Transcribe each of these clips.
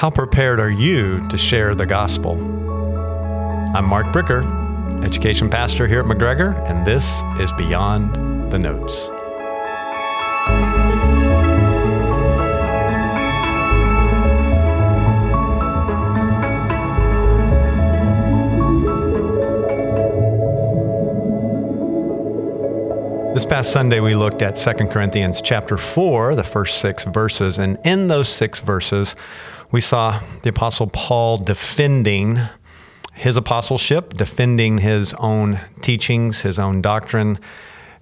How prepared are you to share the gospel? I'm Mark Bricker, education pastor here at McGregor, and this is Beyond the Notes. This past Sunday, we looked at 2 Corinthians chapter 4, the first six verses. And in those six verses, we saw the Apostle Paul defending his apostleship, defending his own teachings, his own doctrine.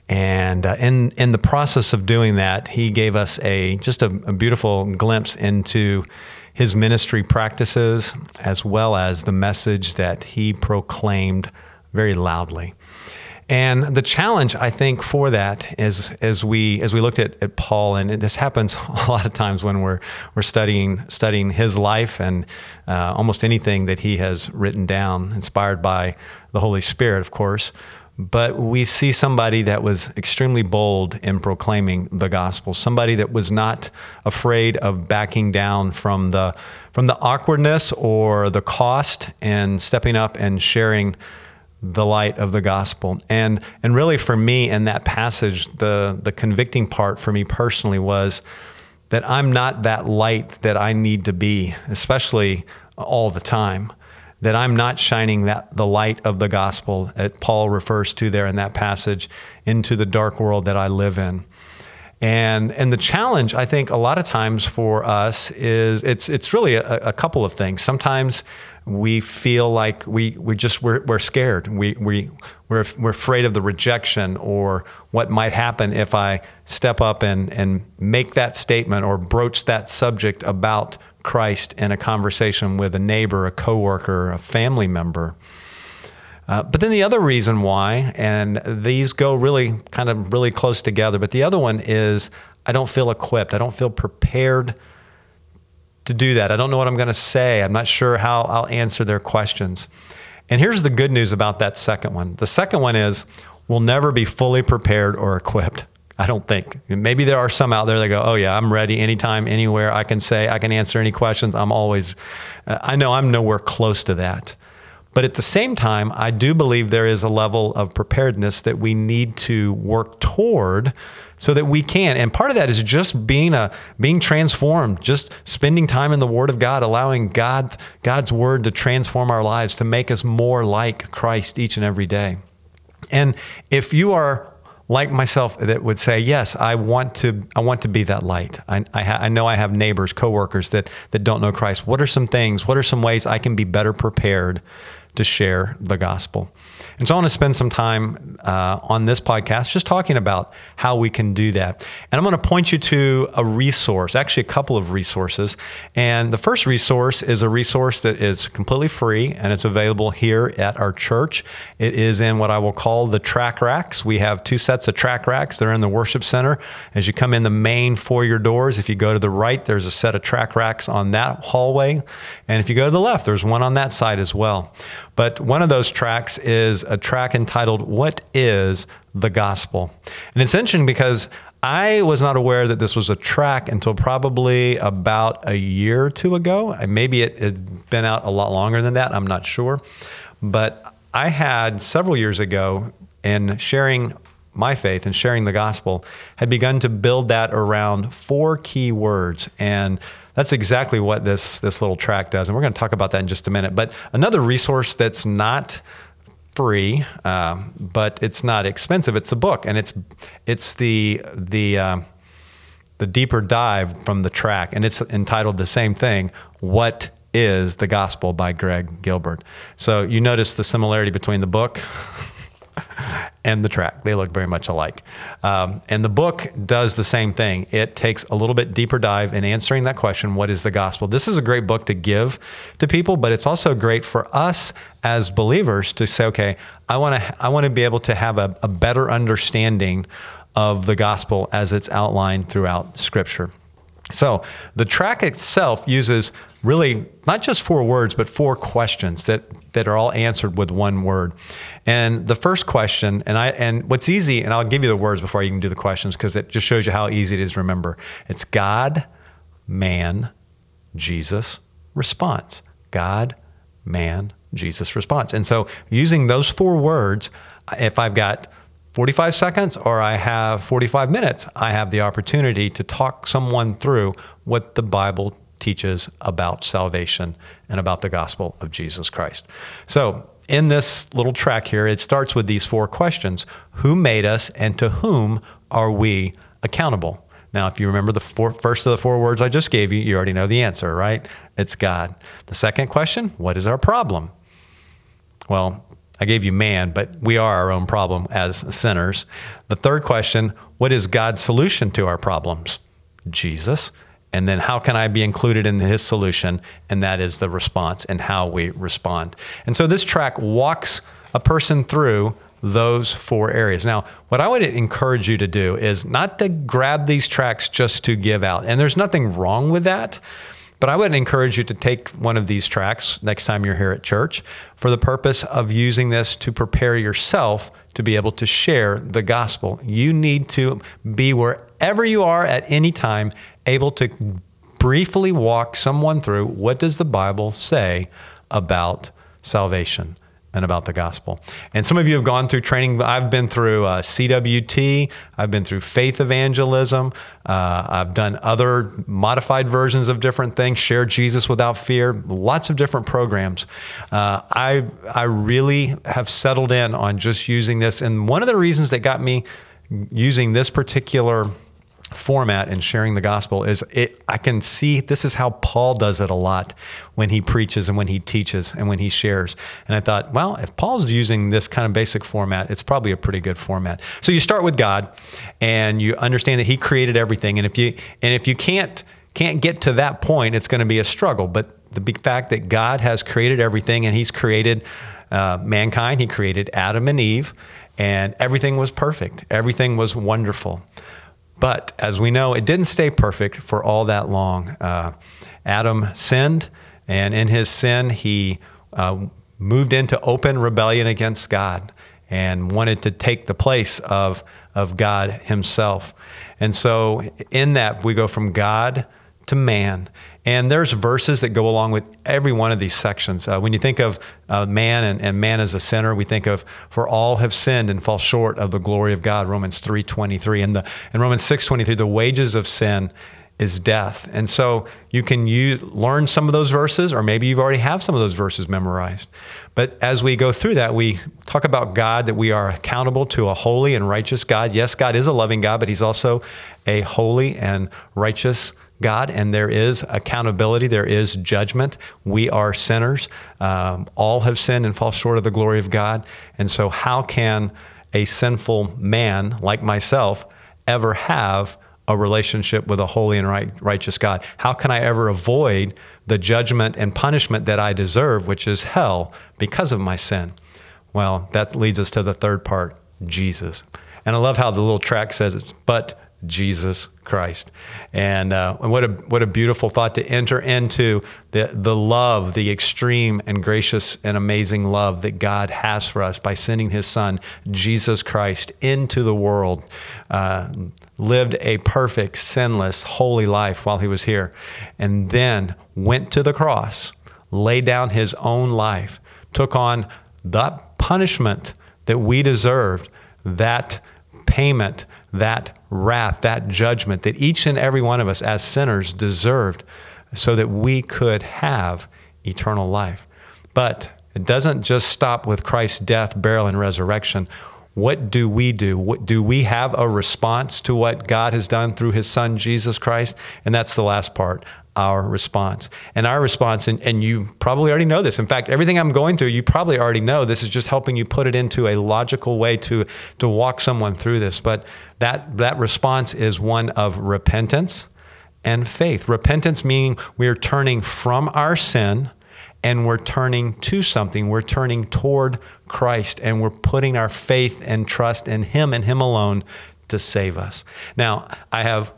And uh, in, in the process of doing that, he gave us a just a, a beautiful glimpse into his ministry practices as well as the message that he proclaimed very loudly. And the challenge, I think, for that is as we as we looked at, at Paul, and this happens a lot of times when we're we're studying studying his life and uh, almost anything that he has written down, inspired by the Holy Spirit, of course. But we see somebody that was extremely bold in proclaiming the gospel, somebody that was not afraid of backing down from the from the awkwardness or the cost and stepping up and sharing the light of the gospel. And and really for me in that passage, the the convicting part for me personally was that I'm not that light that I need to be, especially all the time. That I'm not shining that the light of the gospel that Paul refers to there in that passage into the dark world that I live in. And and the challenge I think a lot of times for us is it's it's really a, a couple of things. Sometimes we feel like we, we just we're, we're scared we, we, we're, we're afraid of the rejection or what might happen if i step up and, and make that statement or broach that subject about christ in a conversation with a neighbor a coworker a family member uh, but then the other reason why and these go really kind of really close together but the other one is i don't feel equipped i don't feel prepared to do that. I don't know what I'm going to say. I'm not sure how I'll answer their questions. And here's the good news about that second one the second one is we'll never be fully prepared or equipped. I don't think. Maybe there are some out there that go, oh, yeah, I'm ready anytime, anywhere. I can say, I can answer any questions. I'm always, uh, I know I'm nowhere close to that. But at the same time, I do believe there is a level of preparedness that we need to work toward so that we can. And part of that is just being a being transformed, just spending time in the Word of God, allowing God God's Word to transform our lives, to make us more like Christ each and every day. And if you are like myself that would say, yes, I want to, I want to be that light. I, I, ha- I know I have neighbors, coworkers that, that don't know Christ. What are some things, what are some ways I can be better prepared to share the gospel? And so I want to spend some time uh, on this podcast just talking about how we can do that. And I'm going to point you to a resource, actually, a couple of resources. And the first resource is a resource that is completely free and it's available here at our church. It is in what I will call the track racks. We have two sets of track racks. They're in the worship center. As you come in the main foyer doors, if you go to the right, there's a set of track racks on that hallway. And if you go to the left, there's one on that side as well. But one of those tracks is a track entitled, What is the Gospel? And it's interesting because I was not aware that this was a track until probably about a year or two ago. Maybe it had been out a lot longer than that. I'm not sure. But I had several years ago in sharing my faith and sharing the gospel had begun to build that around four key words. And that's exactly what this this little track does, and we're going to talk about that in just a minute. But another resource that's not free, uh, but it's not expensive. It's a book, and it's it's the the uh, the deeper dive from the track, and it's entitled the same thing. What is the gospel by Greg Gilbert? So you notice the similarity between the book and the track. They look very much alike. Um, and the book does the same thing. It takes a little bit deeper dive in answering that question what is the gospel? This is a great book to give to people, but it's also great for us as believers to say, okay, I want to I want to be able to have a, a better understanding of the gospel as it's outlined throughout Scripture. So the track itself uses really not just four words, but four questions that, that are all answered with one word. And the first question, and I and what's easy, and I'll give you the words before you can do the questions because it just shows you how easy it is to remember. It's God, man, Jesus, response. God, man, Jesus response. And so using those four words, if I've got 45 seconds or I have 45 minutes, I have the opportunity to talk someone through what the Bible teaches about salvation and about the gospel of Jesus Christ. So, in this little track here, it starts with these four questions Who made us and to whom are we accountable? Now, if you remember the four, first of the four words I just gave you, you already know the answer, right? It's God. The second question What is our problem? Well, I gave you man, but we are our own problem as sinners. The third question What is God's solution to our problems? Jesus. And then how can I be included in his solution? And that is the response and how we respond. And so this track walks a person through those four areas. Now, what I would encourage you to do is not to grab these tracks just to give out. And there's nothing wrong with that. But I would encourage you to take one of these tracks next time you're here at church for the purpose of using this to prepare yourself to be able to share the gospel. You need to be wherever you are at any time able to briefly walk someone through what does the Bible say about salvation and about the gospel. And some of you have gone through training. I've been through uh, CWT, I've been through faith evangelism, uh, I've done other modified versions of different things, Share Jesus Without Fear, lots of different programs. Uh, I, I really have settled in on just using this. And one of the reasons that got me using this particular format and sharing the gospel is it I can see this is how Paul does it a lot when he preaches and when he teaches and when he shares. And I thought, well, if Paul's using this kind of basic format, it's probably a pretty good format. So you start with God and you understand that he created everything and if you and if you can't can't get to that point, it's going to be a struggle. But the big fact that God has created everything and he's created uh, mankind, he created Adam and Eve and everything was perfect. Everything was wonderful. But as we know, it didn't stay perfect for all that long. Uh, Adam sinned, and in his sin, he uh, moved into open rebellion against God and wanted to take the place of, of God himself. And so, in that, we go from God to man. And there's verses that go along with every one of these sections. Uh, when you think of uh, man and, and, man as a sinner, we think of for all have sinned and fall short of the glory of God, Romans 3.23. And the, in Romans 6.23, the wages of sin is death. And so you can use, learn some of those verses, or maybe you've already have some of those verses memorized. But as we go through that, we talk about God, that we are accountable to a holy and righteous God. Yes, God is a loving God, but he's also a holy and righteous God, and there is accountability, there is judgment. We are sinners. Um, all have sinned and fall short of the glory of God. And so, how can a sinful man like myself ever have a relationship with a holy and right, righteous God? How can I ever avoid the judgment and punishment that I deserve, which is hell, because of my sin? Well, that leads us to the third part Jesus. And I love how the little track says it's, but Jesus Christ. And, uh, and what, a, what a beautiful thought to enter into the, the love, the extreme and gracious and amazing love that God has for us by sending his son, Jesus Christ, into the world, uh, lived a perfect, sinless, holy life while he was here, and then went to the cross, laid down his own life, took on the punishment that we deserved, that payment that wrath, that judgment that each and every one of us as sinners deserved so that we could have eternal life. But it doesn't just stop with Christ's death, burial, and resurrection. What do we do? What, do we have a response to what God has done through his son, Jesus Christ? And that's the last part our response. And our response, and, and you probably already know this. In fact, everything I'm going through, you probably already know. This is just helping you put it into a logical way to, to walk someone through this. But that, that response is one of repentance and faith. Repentance meaning we are turning from our sin and we're turning to something. We're turning toward Christ and we're putting our faith and trust in Him and Him alone to save us. Now, I have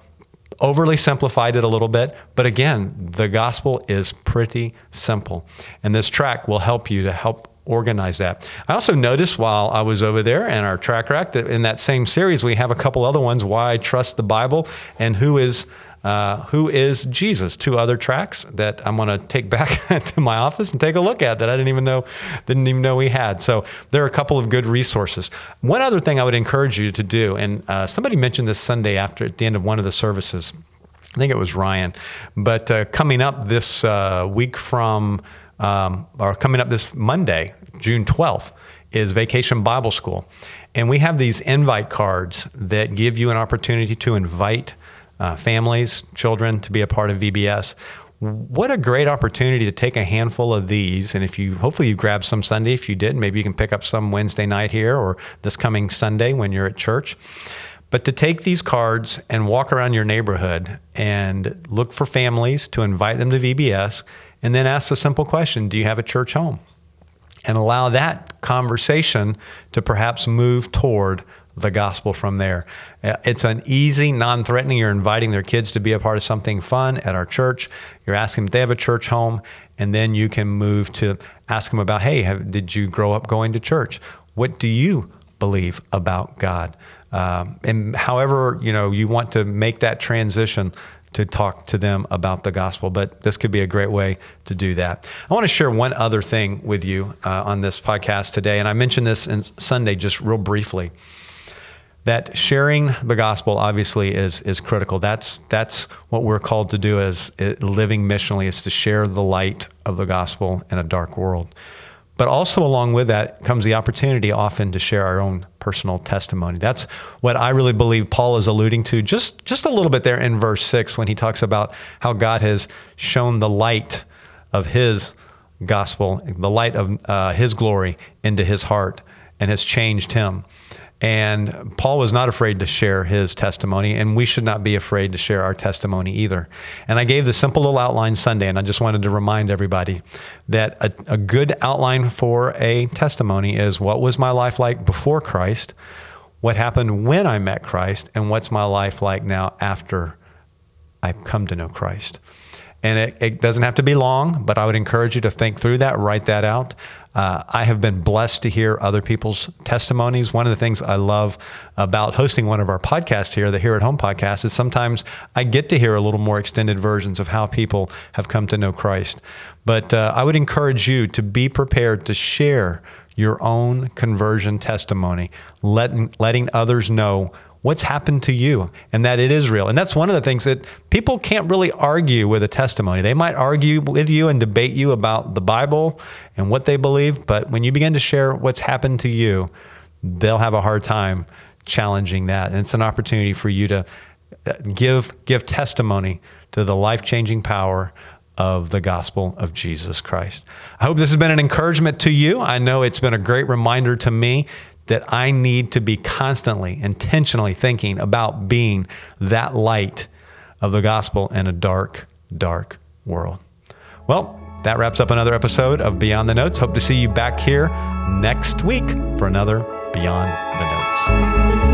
overly simplified it a little bit, but again, the gospel is pretty simple. And this track will help you to help organize that. I also noticed while I was over there in our track rack that in that same series, we have a couple other ones Why I Trust the Bible and Who is uh, who is Jesus. Two other tracks that I'm going to take back to my office and take a look at that I didn't even know didn't even know we had. So there are a couple of good resources. One other thing I would encourage you to do, and uh, somebody mentioned this Sunday after at the end of one of the services. I think it was Ryan, but uh, coming up this uh, week from um, or coming up this Monday, June 12th, is Vacation Bible School. And we have these invite cards that give you an opportunity to invite uh, families, children to be a part of VBS. What a great opportunity to take a handful of these. And if you, hopefully, you grabbed some Sunday. If you didn't, maybe you can pick up some Wednesday night here or this coming Sunday when you're at church. But to take these cards and walk around your neighborhood and look for families to invite them to VBS and then ask a simple question Do you have a church home? And allow that conversation to perhaps move toward the gospel from there. Uh, it's an easy, non threatening. You're inviting their kids to be a part of something fun at our church. You're asking if they have a church home, and then you can move to ask them about hey, have, did you grow up going to church? What do you believe about God? Um, and however you know you want to make that transition to talk to them about the gospel. But this could be a great way to do that. I want to share one other thing with you uh, on this podcast today, and I mentioned this in Sunday just real briefly. That sharing the gospel obviously is is critical. That's that's what we're called to do as uh, living missionally is to share the light of the gospel in a dark world. But also, along with that, comes the opportunity often to share our own personal testimony. That's what I really believe Paul is alluding to just, just a little bit there in verse 6 when he talks about how God has shown the light of his gospel, the light of uh, his glory into his heart and has changed him. And Paul was not afraid to share his testimony, and we should not be afraid to share our testimony either. And I gave the simple little outline Sunday, and I just wanted to remind everybody that a, a good outline for a testimony is what was my life like before Christ, what happened when I met Christ, and what's my life like now after I've come to know Christ. And it, it, doesn't have to be long, but I would encourage you to think through that, write that out. Uh, I have been blessed to hear other people's testimonies. One of the things I love about hosting one of our podcasts here, the Here at Home podcast, is sometimes I get to hear a little more extended versions of how people have come to know Christ. But uh, I would encourage you to be prepared to share your own conversion testimony, letting, letting others know what's happened to you and that it is real. And that's one of the things that people can't really argue with a testimony. They might argue with you and debate you about the Bible and what they believe, but when you begin to share what's happened to you, they'll have a hard time challenging that. And it's an opportunity for you to uh, give give testimony to the life-changing power of the gospel of Jesus Christ. I hope this has been an encouragement to you. I know it's been a great reminder to me that I need to be constantly, intentionally thinking about being that light of the gospel in a dark, dark world. Well, that wraps up another episode of Beyond the Notes. Hope to see you back here next week for another Beyond the Notes.